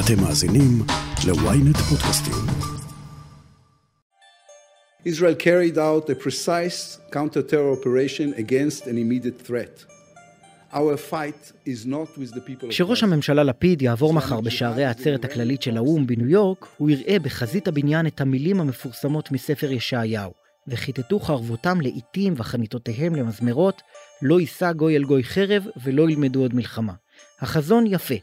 אתם מאזינים ל-ynet פודקאסטים. Israel carried out a precise counter-terror operation against an immediate threat. Our fight is not with the people כשראש הממשלה לפיד יעבור מחר בשערי העצרת הכללית של האו"ם בניו יורק, הוא יראה בחזית הבניין את המילים המפורסמות מספר ישעיהו, וכיתתו חרבותם לאיתים וחניתותיהם למזמרות, לא יישא גוי אל גוי חרב ולא ילמדו עוד מלחמה. החזון יפה,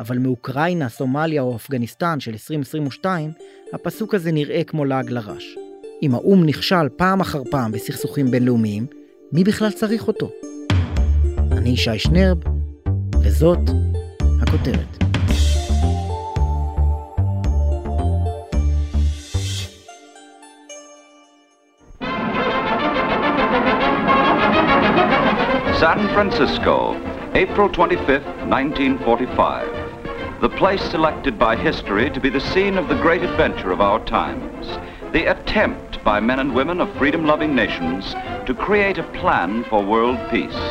אבל מאוקראינה, סומליה או אפגניסטן של 2022, הפסוק הזה נראה כמו לעג לרש. אם האו"ם נכשל פעם אחר פעם בסכסוכים בינלאומיים, מי בכלל צריך אותו? אני ישי שנרב, וזאת הכותרת. San Francisco, April 25th, 1945. The place selected by history to be the scene of the great adventure of our times. The attempt by men and women of freedom-loving nations to create a plan for world peace.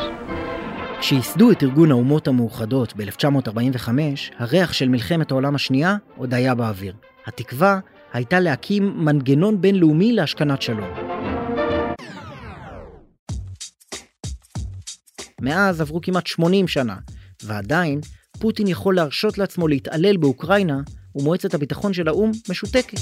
כשייסדו את ארגון האומות המאוחדות ב-1945, הריח של מלחמת העולם השנייה עוד היה באוויר. התקווה הייתה להקים מנגנון בינלאומי להשכנת שלום. מאז עברו כמעט 80 שנה, ועדיין פוטין יכול להרשות לעצמו להתעלל באוקראינה, ומועצת הביטחון של האו"ם משותקת.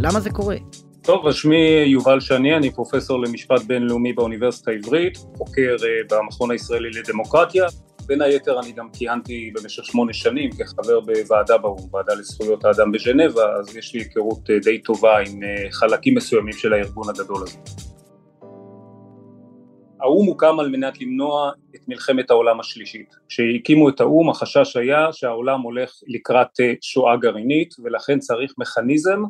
למה זה קורה? טוב, אז שמי יובל שני, אני פרופסור למשפט בינלאומי באוניברסיטה העברית, חוקר אה, במכון הישראלי לדמוקרטיה. בין היתר אני גם כיהנתי במשך שמונה שנים כחבר בוועדה באו"ם, ועדה לזכויות האדם בז'נבה, אז יש לי היכרות אה, די טובה עם אה, חלקים מסוימים של הארגון הגדול הזה. האו"ם הוקם על מנת למנוע את מלחמת העולם השלישית. כשהקימו את האו"ם החשש היה שהעולם הולך לקראת שואה גרעינית ולכן צריך מכניזם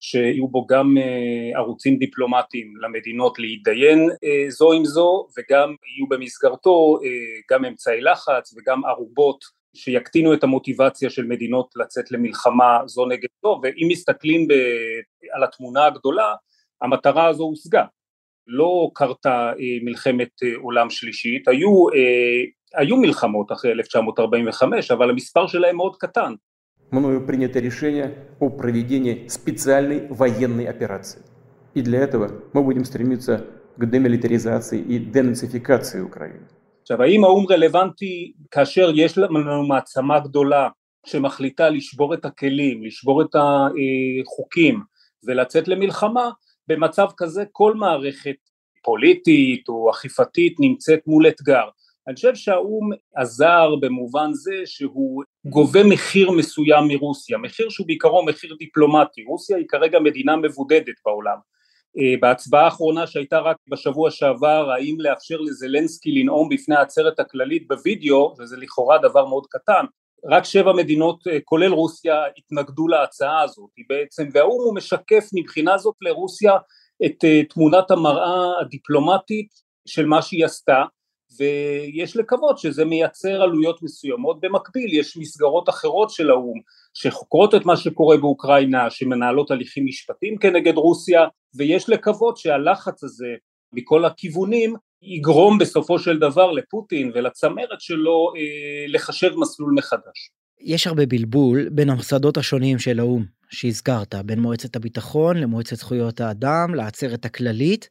שיהיו בו גם אה, ערוצים דיפלומטיים למדינות להתדיין אה, זו עם זו וגם יהיו במסגרתו אה, גם אמצעי לחץ וגם ערובות שיקטינו את המוטיבציה של מדינות לצאת למלחמה זו נגד זו ואם מסתכלים על התמונה הגדולה המטרה הזו הושגה לא קרתה מלחמת עולם שלישית היו, היו מלחמות אחרי 1945 אבל המספר שלהם מאוד קטן мною принято решение о проведении специальной военной операции. И для этого мы будем стремиться к демилитаризации и денацификации Украины. עכשיו האם האו"ם רלוונטי כאשר יש לנו מעצמה גדולה שמחליטה לשבור את הכלים, לשבור את החוקים ולצאת למלחמה, במצב כזה כל מערכת פוליטית או אכיפתית נמצאת מול אתגר. אני חושב שהאו"ם עזר במובן זה שהוא גובה מחיר מסוים מרוסיה, מחיר שהוא בעיקרו מחיר דיפלומטי, רוסיה היא כרגע מדינה מבודדת בעולם. אה, בהצבעה האחרונה שהייתה רק בשבוע שעבר, האם לאפשר לזלנסקי לנאום בפני העצרת הכללית בווידאו, וזה לכאורה דבר מאוד קטן, רק שבע מדינות אה, כולל רוסיה התנגדו להצעה הזאת בעצם, והאו"ם הוא משקף מבחינה זאת לרוסיה את אה, תמונת המראה הדיפלומטית של מה שהיא עשתה ויש לקוות שזה מייצר עלויות מסוימות. במקביל יש מסגרות אחרות של האו"ם שחוקרות את מה שקורה באוקראינה, שמנהלות הליכים משפטיים כנגד רוסיה, ויש לקוות שהלחץ הזה מכל הכיוונים יגרום בסופו של דבר לפוטין ולצמרת שלו אה, לחשב מסלול מחדש. יש הרבה בלבול בין המוסדות השונים של האו"ם שהזכרת, בין מועצת הביטחון למועצת זכויות האדם, לעצרת הכללית.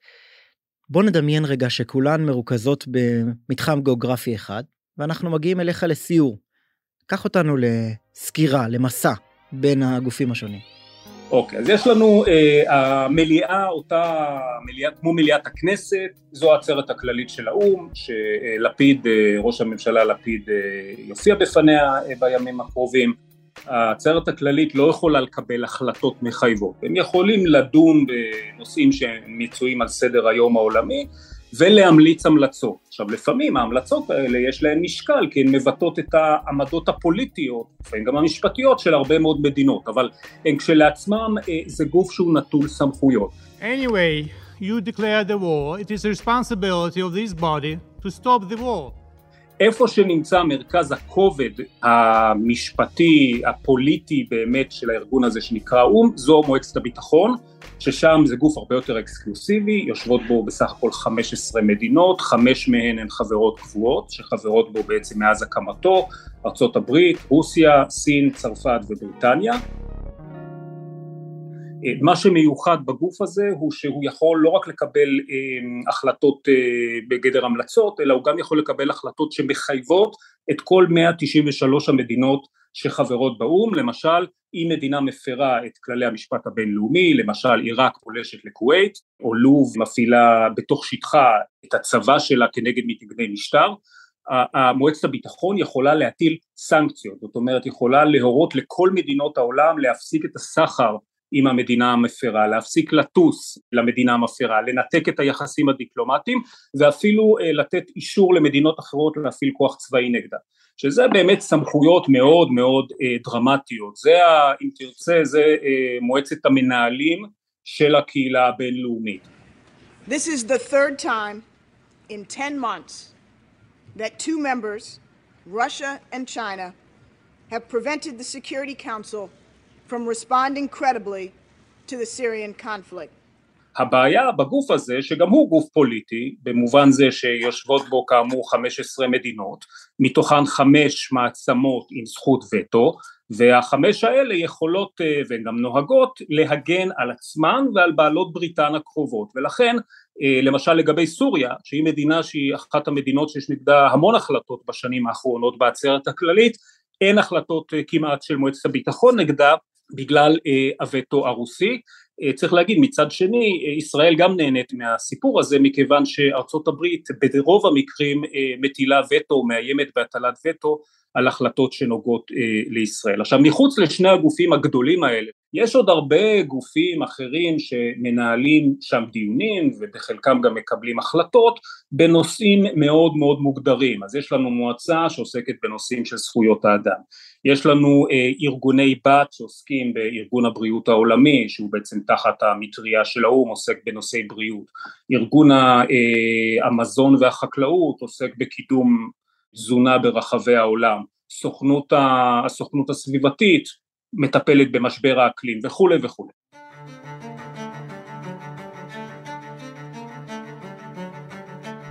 בוא נדמיין רגע שכולן מרוכזות במתחם גיאוגרפי אחד, ואנחנו מגיעים אליך לסיור. קח אותנו לסקירה, למסע, בין הגופים השונים. אוקיי, אז יש לנו אה, המליאה, אותה מליאה, כמו מליאת הכנסת, זו העצרת הכללית של האו"ם, שלפיד, אה, ראש הממשלה לפיד אה, יופיע בפניה אה, בימים הקרובים. העצרת הכללית לא יכולה לקבל החלטות מחייבות, הם יכולים לדון בנושאים שמצויים על סדר היום העולמי ולהמליץ המלצות. עכשיו לפעמים ההמלצות האלה יש להן משקל כי הן מבטאות את העמדות הפוליטיות, לפעמים גם המשפטיות של הרבה מאוד מדינות, אבל הן כשלעצמם אה, זה גוף שהוא נטול סמכויות. Anyway, you declare the war, it is the responsibility of this body to stop the war. איפה שנמצא מרכז הכובד המשפטי, הפוליטי באמת של הארגון הזה שנקרא או"ם, זו מועצת הביטחון, ששם זה גוף הרבה יותר אקסקלוסיבי, יושבות בו בסך הכל 15 מדינות, חמש מהן הן חברות קבועות, שחברות בו בעצם מאז הקמתו, ארה"ב, רוסיה, סין, צרפת ובריטניה. מה שמיוחד בגוף הזה הוא שהוא יכול לא רק לקבל אה, החלטות אה, בגדר המלצות, אלא הוא גם יכול לקבל החלטות שמחייבות את כל 193 המדינות שחברות באו"ם, למשל אם מדינה מפרה את כללי המשפט הבינלאומי, למשל עיראק פולשת לכווית, או לוב מפעילה בתוך שטחה את הצבא שלה כנגד מתנגדי משטר, מועצת הביטחון יכולה להטיל סנקציות, זאת אומרת יכולה להורות לכל מדינות העולם להפסיק את הסחר עם המדינה המפרה, להפסיק לטוס למדינה המפרה, לנתק את היחסים הדיפלומטיים ואפילו אה, לתת אישור למדינות אחרות להפעיל כוח צבאי נגדה, שזה באמת סמכויות מאוד מאוד אה, דרמטיות, זה ה, אם תרצה זה אה, מועצת המנהלים של הקהילה הבינלאומית. This is the third time in 10 months that two members, Russia and China, have prevented the Security Council from responding credibly to the Syrian conflict. הבעיה בגוף הזה שגם הוא גוף פוליטי במובן זה שיושבות בו כאמור 15 מדינות מתוכן חמש מעצמות עם זכות וטו והחמש האלה יכולות אה, והן גם נוהגות להגן על עצמן ועל בעלות בריתן הקרובות ולכן אה, למשל לגבי סוריה שהיא מדינה שהיא אחת המדינות שיש נגדה המון החלטות בשנים האחרונות בעצרת הכללית אין החלטות אה, כמעט של מועצת הביטחון נגדה בגלל אה, הווטו הרוסי. אה, צריך להגיד מצד שני אה, ישראל גם נהנית מהסיפור הזה מכיוון שארצות הברית ברוב המקרים מטילה וטו מאיימת בהטלת וטו על החלטות שנוגעות לישראל. עכשיו מחוץ לשני הגופים הגדולים האלה יש עוד הרבה גופים אחרים שמנהלים שם דיונים ובחלקם גם מקבלים החלטות בנושאים מאוד מאוד מוגדרים. אז יש לנו מועצה שעוסקת בנושאים של זכויות האדם. יש לנו אה, ארגוני בת שעוסקים בארגון הבריאות העולמי שהוא בעצם תחת המטריה של האו"ם עוסק בנושאי בריאות. ארגון אה, המזון והחקלאות עוסק בקידום תזונה ברחבי העולם סוכנות הסוכנות הסביבתית מטפלת במשבר האקלים וכולי וכולי.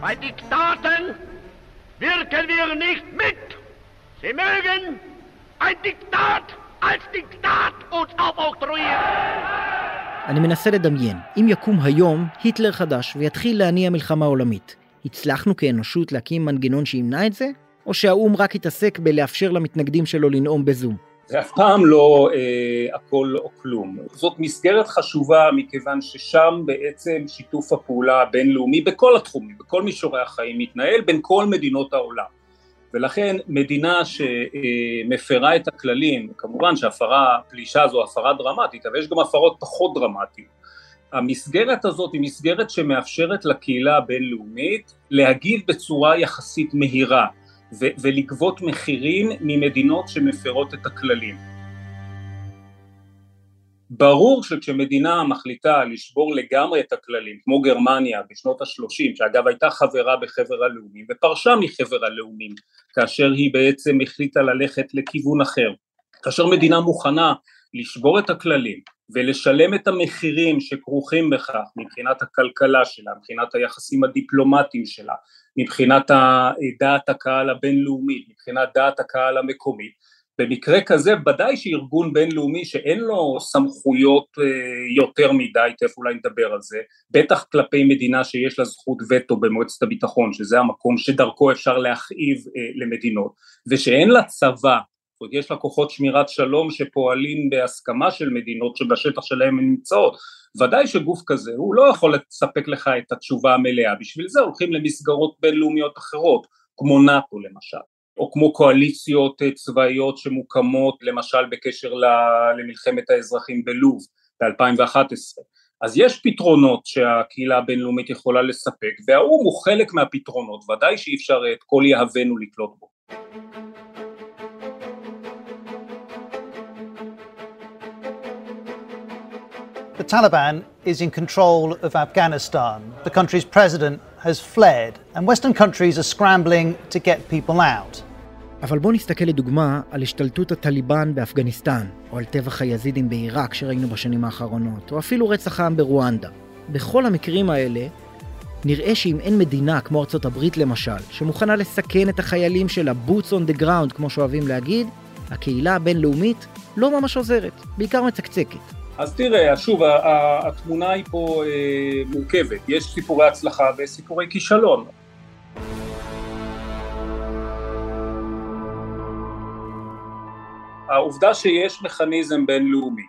Bei Diktaten wirken wir nicht mit. Sie mögen ein Diktat als Diktat uns aufoktroyieren. אני מנסה לדמיין, אם יקום היום היטלר חדש ויתחיל להניע מלחמה עולמית, הצלחנו כאנושות להקים מנגנון שימנע את זה? או שהאו"ם רק יתעסק בלאפשר למתנגדים שלו לנאום בזום? זה אף פעם לא אה, הכל או כלום. זאת מסגרת חשובה מכיוון ששם בעצם שיתוף הפעולה הבינלאומי בכל התחומים, בכל מישורי החיים מתנהל בין כל מדינות העולם. ולכן מדינה שמפרה את הכללים, כמובן שהפרה, פלישה זו הפרה דרמטית, אבל יש גם הפרות פחות דרמטיות. המסגרת הזאת היא מסגרת שמאפשרת לקהילה הבינלאומית להגיב בצורה יחסית מהירה. ו- ולגבות מחירים ממדינות שמפרות את הכללים. ברור שכשמדינה מחליטה לשבור לגמרי את הכללים, כמו גרמניה בשנות ה-30, שאגב הייתה חברה בחבר הלאומים ופרשה מחבר הלאומים, כאשר היא בעצם החליטה ללכת לכיוון אחר, כאשר מדינה מוכנה לשבור את הכללים ולשלם את המחירים שכרוכים בכך מבחינת הכלכלה שלה, מבחינת היחסים הדיפלומטיים שלה, מבחינת דעת הקהל הבינלאומית, מבחינת דעת הקהל המקומית, במקרה כזה ודאי שארגון בינלאומי שאין לו סמכויות אה, יותר מדי, תכף אולי נדבר על זה, בטח כלפי מדינה שיש לה זכות וטו במועצת הביטחון, שזה המקום שדרכו אפשר להכאיב אה, למדינות, ושאין לה צבא, זאת אומרת יש לה כוחות שמירת שלום שפועלים בהסכמה של מדינות שבשטח שלהם הן נמצאות, ודאי שגוף כזה הוא לא יכול לספק לך את התשובה המלאה, בשביל זה הולכים למסגרות בינלאומיות אחרות, כמו נאט"ו למשל, או כמו קואליציות אה, צבאיות שמוקמות למשל בקשר למלחמת האזרחים בלוב ב-2011. אז יש פתרונות שהקהילה הבינלאומית יכולה לספק, והאו"ם הוא חלק מהפתרונות, ודאי שאי אפשר את כל יהבנו לקלוט בו. The Taliban is in control of Afghanistan. The country's president has fled, and Western countries are scrambling to get people out. אבל בואו נסתכל לדוגמה על השתלטות הטליבן באפגניסטן, או על טבח היזידים בעיראק שראינו בשנים האחרונות, או אפילו רצח העם ברואנדה. בכל המקרים האלה, נראה שאם אין מדינה, כמו ארצות הברית למשל, שמוכנה לסכן את החיילים שלה, boots on the ground, כמו שאוהבים להגיד, הקהילה הבינלאומית לא ממש עוזרת, בעיקר מצקצקת. אז תראה, שוב, התמונה היא פה אה, מורכבת. יש סיפורי הצלחה ויש סיפורי כישלון. העובדה שיש מכניזם בינלאומי,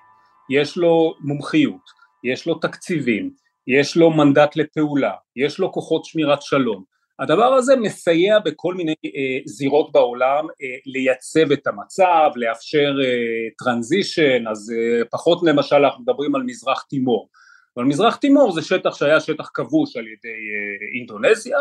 יש לו מומחיות, יש לו תקציבים, יש לו מנדט לפעולה, יש לו כוחות שמירת שלום, הדבר הזה מסייע בכל מיני אה, זירות בעולם אה, לייצב את המצב, לאפשר טרנזישן, אה, אז אה, פחות למשל אנחנו מדברים על מזרח תימור, אבל מזרח תימור זה שטח שהיה שטח כבוש על ידי אה, אינדונזיה,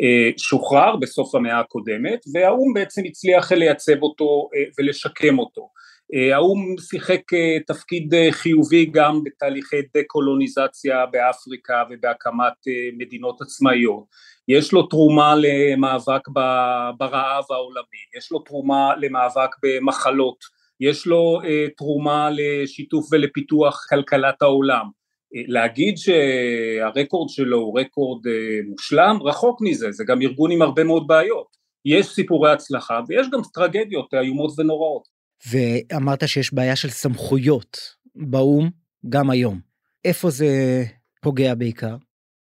אה, שוחרר בסוף המאה הקודמת והאו"ם בעצם הצליח לייצב אותו אה, ולשקם אותו. אה, האו"ם שיחק אה, תפקיד אה, חיובי גם בתהליכי דה-קולוניזציה באפריקה ובהקמת מדינות עצמאיות, יש לו תרומה למאבק ברעב העולמי, יש לו תרומה למאבק במחלות, יש לו תרומה לשיתוף ולפיתוח כלכלת העולם. להגיד שהרקורד שלו הוא רקורד מושלם, רחוק מזה, זה גם ארגון עם הרבה מאוד בעיות. יש סיפורי הצלחה ויש גם טרגדיות איומות ונוראות. ואמרת שיש בעיה של סמכויות באו"ם גם היום. איפה זה פוגע בעיקר?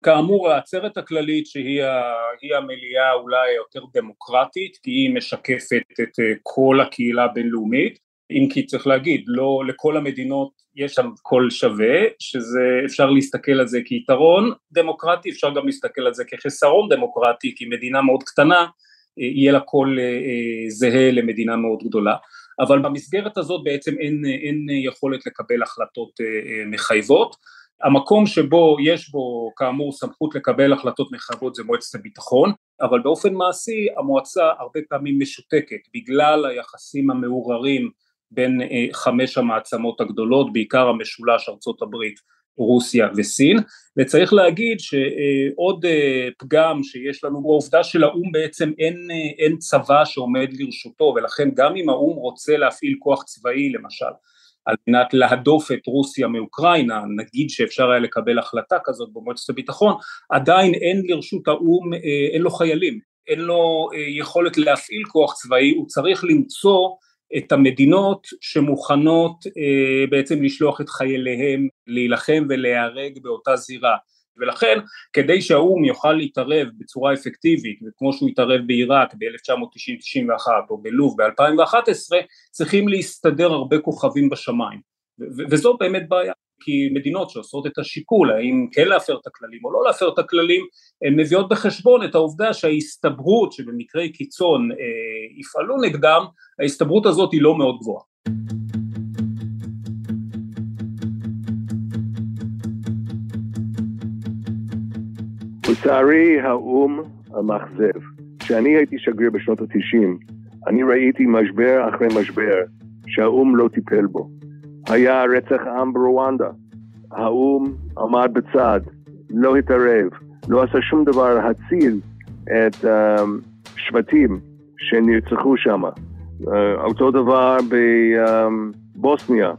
כאמור העצרת הכללית שהיא המליאה אולי היותר דמוקרטית כי היא משקפת את אה, כל הקהילה הבינלאומית אם כי צריך להגיד לא לכל המדינות יש שם קול שווה שזה אפשר להסתכל על זה כיתרון דמוקרטי אפשר גם להסתכל על זה כחסרון דמוקרטי כי מדינה מאוד קטנה אה, יהיה לה קול אה, זהה למדינה מאוד גדולה אבל במסגרת הזאת בעצם אין, אין יכולת לקבל החלטות אה, אה, מחייבות. המקום שבו יש בו כאמור סמכות לקבל החלטות מחייבות זה מועצת הביטחון, אבל באופן מעשי המועצה הרבה פעמים משותקת בגלל היחסים המעורערים בין אה, חמש המעצמות הגדולות, בעיקר המשולש ארצות הברית רוסיה וסין, וצריך להגיד שעוד אה, פגם שיש לנו הוא העובדה שלאו"ם בעצם אין, אה, אין צבא שעומד לרשותו ולכן גם אם האו"ם רוצה להפעיל כוח צבאי למשל על מנת להדוף את רוסיה מאוקראינה, נגיד שאפשר היה לקבל החלטה כזאת במועצת הביטחון, עדיין אין לרשות האו"ם, אה, אין לו חיילים, אין לו יכולת להפעיל כוח צבאי, הוא צריך למצוא את המדינות שמוכנות אה, בעצם לשלוח את חייליהם להילחם ולהיהרג באותה זירה. ולכן כדי שהאו"ם יוכל להתערב בצורה אפקטיבית וכמו שהוא התערב בעיראק ב-1990-91 או בלוב ב-2011 צריכים להסתדר הרבה כוכבים בשמיים. וזו באמת בעיה כי מדינות שעושות את השיקול האם כן להפר את הכללים או לא להפר את הכללים הן מביאות בחשבון את העובדה שההסתברות שבמקרי קיצון אה, יפעלו נגדם ההסתברות הזאת היא לא מאוד גבוהה. לצערי האו"ם המאכזב. כשאני הייתי שגריר בשנות התשעים, אני ראיתי משבר אחרי משבר שהאו"ם לא טיפל בו. היה רצח עם ברואנדה, האו"ם עמד בצד, לא התערב, לא עשה שום דבר להציל את השבטים שנרצחו שם. אה, אותו דבר בבוסניה.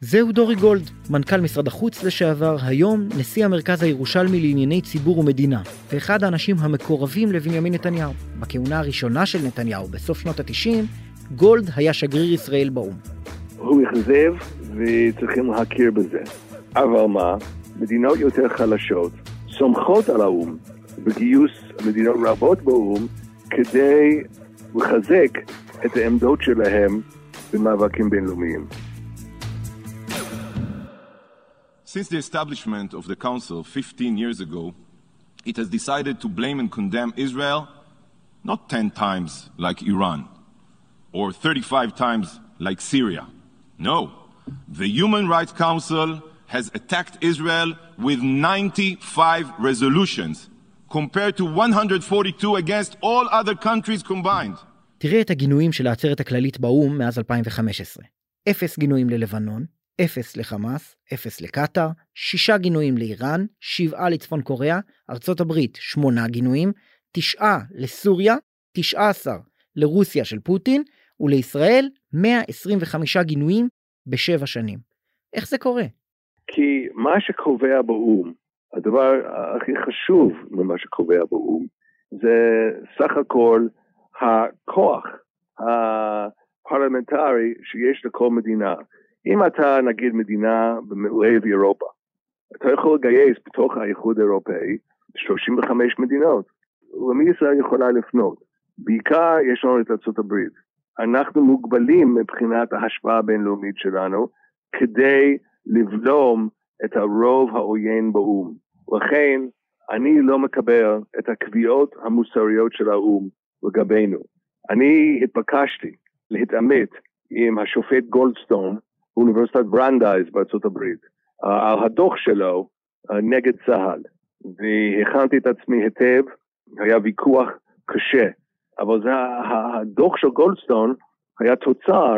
זהו דורי גולד, מנכ"ל משרד החוץ לשעבר, היום נשיא המרכז הירושלמי לענייני ציבור ומדינה, ואחד האנשים המקורבים לבנימין נתניהו. בכהונה הראשונה של נתניהו, בסוף שנות ה-90, גולד היה שגריר ישראל באו"ם. הוא אכזב וצריכים להכיר בזה. אבל מה, מדינות יותר חלשות סומכות על האו"ם בגיוס מדינות רבות באו"ם כדי לחזק את העמדות שלהם במאבקים בינלאומיים. Since the establishment of the Council 15 years ago, it has decided to blame and condemn Israel not 10 times like Iran or 35 times like Syria. No, the Human Rights Council has attacked Israel with 95 resolutions compared to 142 against all other countries combined. תראה את הגינויים של העצרת הכללית באו"ם מאז 2015. אפס גינויים ללבנון, אפס לחמאס, אפס לקטאר, שישה גינויים לאיראן, שבעה לצפון קוריאה, ארצות הברית שמונה גינויים, תשעה לסוריה, תשעה עשר לרוסיה של פוטין ולישראל 125 גינויים בשבע שנים. איך זה קורה? כי מה שקובע באו"ם, הדבר הכי חשוב ממה שקובע באו"ם, זה סך הכל הכוח הפרלמנטרי שיש לכל מדינה. אם אתה נגיד מדינה באוהב אירופה, אתה יכול לגייס בתוך האיחוד האירופאי 35 מדינות, ומי ישראל יכולה לפנות? בעיקר יש לנו את ארה"ב. אנחנו מוגבלים מבחינת ההשפעה הבינלאומית שלנו כדי לבלום את הרוב העוין באו"ם. לכן אני לא מקבל את הקביעות המוסריות של האו"ם לגבינו. אני התבקשתי להתעמת עם השופט גולדסטון באוניברסיטת ברנדייז בארצות הברית על הדוח שלו נגד צה"ל והכנתי את עצמי היטב, היה ויכוח קשה, אבל זה הדוח של גולדסטון היה תוצר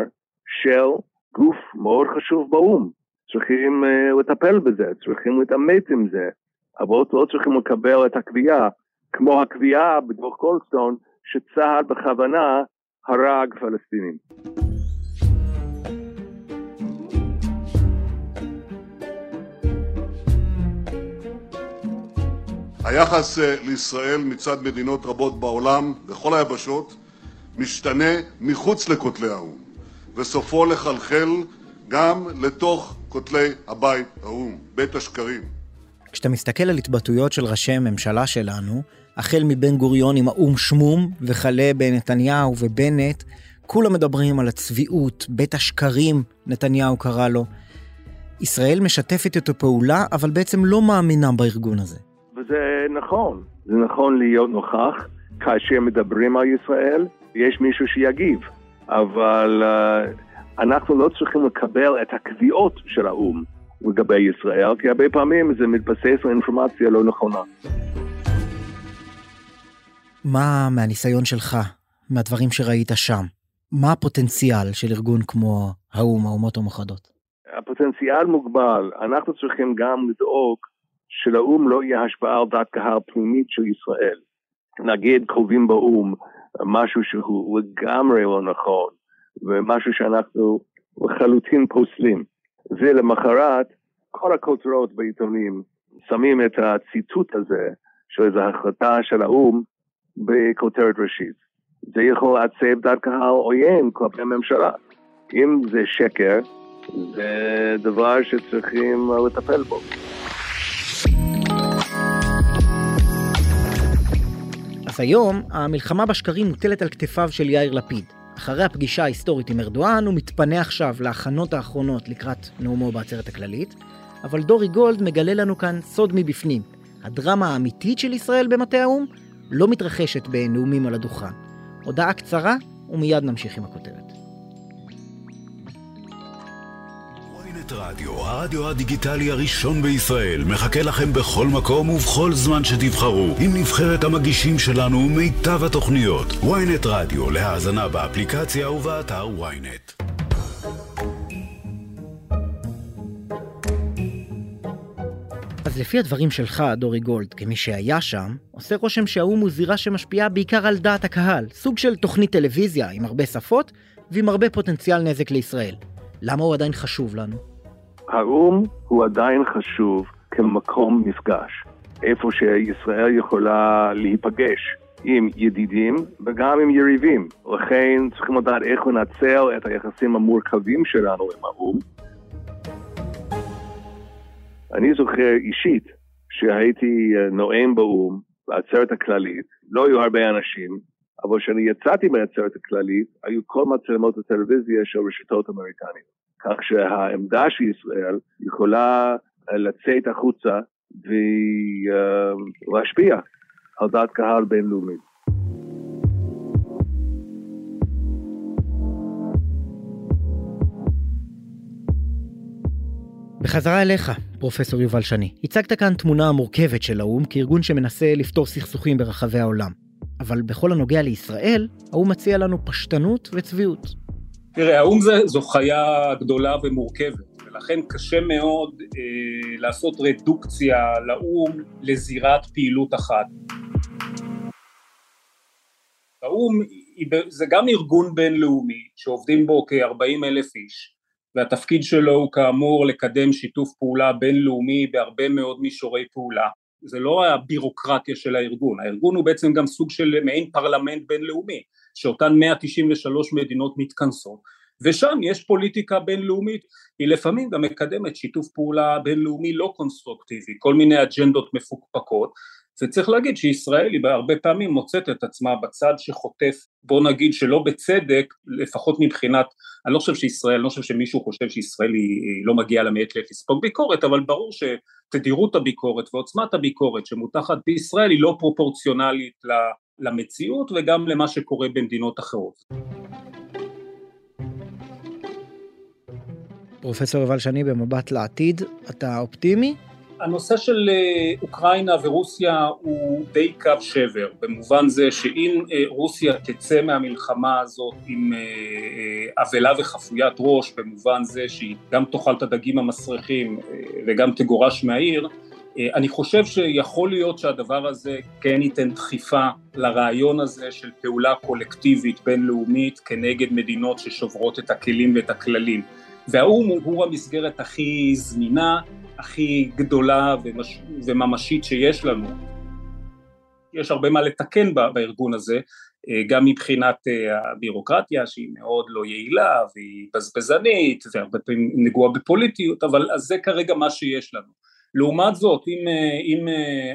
של גוף מאוד חשוב באו"ם. צריכים uh, לטפל בזה, צריכים להתעמת עם זה, אבל לא צריכים לקבל את הקביעה, כמו הקביעה בדוח גולדסטון, שצה"ל בכוונה הרג פלסטינים. היחס אה, לישראל מצד מדינות רבות בעולם, בכל היבשות, משתנה מחוץ לכותלי האו"ם, וסופו לחלחל גם לתוך כותלי הבית האו"ם, בית השקרים. כשאתה מסתכל על התבטאויות של ראשי הממשלה שלנו, החל מבן גוריון עם האו"ם שמום, וכלה בנתניהו ובנט, כולם מדברים על הצביעות, בית השקרים, נתניהו קרא לו. ישראל משתפת איתו פעולה, אבל בעצם לא מאמינה בארגון הזה. וזה נכון, זה נכון להיות נוכח כאשר מדברים על ישראל, יש מישהו שיגיב, אבל uh, אנחנו לא צריכים לקבל את הקביעות של האו"ם לגבי ישראל, כי הרבה פעמים זה מתבסס על אינפורמציה לא נכונה. מה מהניסיון שלך, מהדברים שראית שם, מה הפוטנציאל של ארגון כמו האו"ם, האומות המאוחדות? הפוטנציאל מוגבל, אנחנו צריכים גם לדאוג שלאו"ם לא יהיה השפעה על דת קהל פנימית של ישראל. נגיד קובעים באו"ם משהו שהוא לגמרי לא נכון, ומשהו שאנחנו לחלוטין פוסלים. ולמחרת, כל הכותרות בעיתונים שמים את הציטוט הזה של איזו החלטה של האו"ם בכותרת ראשית. זה יכול לעצב דת קהל עוין כלפי הממשלה. אם זה שקר, זה דבר שצריכים לטפל בו. אז היום המלחמה בשקרים מוטלת על כתפיו של יאיר לפיד. אחרי הפגישה ההיסטורית עם ארדואן הוא מתפנה עכשיו להכנות האחרונות לקראת נאומו בעצרת הכללית, אבל דורי גולד מגלה לנו כאן סוד מבפנים. הדרמה האמיתית של ישראל במטה האו"ם לא מתרחשת בנאומים על הדוכן. הודעה קצרה ומיד נמשיך עם הכותרת. Ynet רדיו, הרדיו הדיגיטלי הראשון בישראל, מחכה לכם בכל מקום ובכל זמן שתבחרו, עם נבחרת המגישים שלנו ומיטב התוכניות. ynet רדיו, להאזנה באפליקציה ובאתר ynet. אז לפי הדברים שלך, דורי גולד, כמי שהיה שם, עושה רושם שהאו"ם הוא זירה שמשפיעה בעיקר על דעת הקהל, סוג של תוכנית טלוויזיה עם הרבה שפות ועם הרבה פוטנציאל נזק לישראל. למה הוא עדיין חשוב לנו? האו"ם הוא עדיין חשוב כמקום מפגש, איפה שישראל יכולה להיפגש עם ידידים וגם עם יריבים. לכן צריכים לדעת איך לנצל את היחסים המורכבים שלנו עם האו"ם. אני זוכר אישית שהייתי נואם באו"ם בעצרת הכללית, לא היו הרבה אנשים, אבל כשאני יצאתי מהעצרת הכללית, היו כל מצלמות הטלוויזיה של רשתות אמריקניות. כך שהעמדה של ישראל יכולה לצאת החוצה ולהשפיע על דעת קהל בינלאומית. בחזרה אליך, פרופסור יובל שני. הצגת כאן תמונה מורכבת של האו"ם כארגון שמנסה לפתור סכסוכים ברחבי העולם. אבל בכל הנוגע לישראל, האו"ם מציע לנו פשטנות וצביעות. תראה, האו"ם זו חיה גדולה ומורכבת, ולכן קשה מאוד אה, לעשות רדוקציה לאו"ם לזירת פעילות אחת. האו"ם זה גם ארגון בינלאומי שעובדים בו כ-40 אלף איש והתפקיד שלו הוא כאמור לקדם שיתוף פעולה בינלאומי בהרבה מאוד מישורי פעולה זה לא הבירוקרטיה של הארגון, הארגון הוא בעצם גם סוג של מעין פרלמנט בינלאומי שאותן 193 מדינות מתכנסות. ושם יש פוליטיקה בינלאומית, היא לפעמים גם מקדמת שיתוף פעולה בינלאומי לא קונסטרוקטיבי, כל מיני אג'נדות מפוקפקות. וצריך להגיד שישראל היא הרבה פעמים מוצאת את עצמה בצד שחוטף, בוא נגיד שלא בצדק, לפחות מבחינת, אני לא חושב שישראל, אני לא חושב שמישהו חושב שישראל היא, היא לא מגיעה לה מעת לעת לספוג ביקורת, אבל ברור שתדירות הביקורת ועוצמת הביקורת שמותחת בישראל היא לא פרופורציונלית למציאות וגם למה שקורה במדינות אחרות. פרופסור יובל שני במבט לעתיד, אתה אופטימי? הנושא של אה, אוקראינה ורוסיה הוא די קו שבר, במובן זה שאם אה, רוסיה תצא מהמלחמה הזאת עם אה, אבלה וחפוית ראש, במובן זה שהיא גם תאכל את הדגים המסריחים וגם תגורש מהעיר, אני חושב שיכול להיות שהדבר הזה כן ייתן דחיפה לרעיון הזה של פעולה קולקטיבית בינלאומית כנגד מדינות ששוברות את הכלים ואת הכללים. והאו"ם הוא המסגרת הכי זמינה, הכי גדולה ומש... וממשית שיש לנו. יש הרבה מה לתקן בארגון הזה, אה, גם מבחינת אה, הבירוקרטיה שהיא מאוד לא יעילה והיא בזבזנית והרבה פעמים נגועה בפוליטיות, אבל זה כרגע מה שיש לנו. לעומת זאת, אם, אה, אם,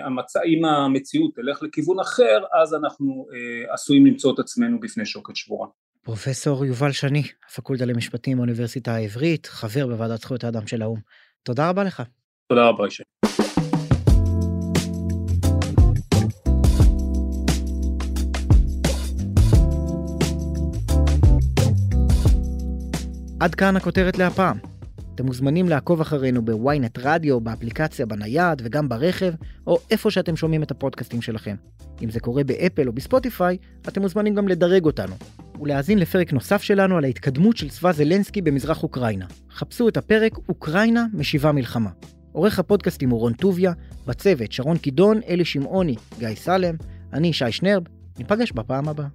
המצ... אם המציאות תלך לכיוון אחר, אז אנחנו עשויים למצוא את עצמנו בפני שוקת שבורה. פרופסור יובל שני, הפקולטה למשפטים באוניברסיטה העברית, חבר בוועדת זכויות האדם של האו"ם. תודה רבה לך. תודה רבה, ישי. עד כאן הכותרת להפעם. אתם מוזמנים לעקוב אחרינו בוויינט רדיו, באפליקציה, בנייד וגם ברכב, או איפה שאתם שומעים את הפודקאסטים שלכם. אם זה קורה באפל או בספוטיפיי, אתם מוזמנים גם לדרג אותנו. ולהאזין לפרק נוסף שלנו על ההתקדמות של צבא זלנסקי במזרח אוקראינה. חפשו את הפרק אוקראינה משיבה מלחמה. עורך הפודקאסטים הוא רון טוביה, בצוות שרון קידון, אלי שמעוני, גיא סלם, אני שי שנרב, ניפגש בפעם הבאה.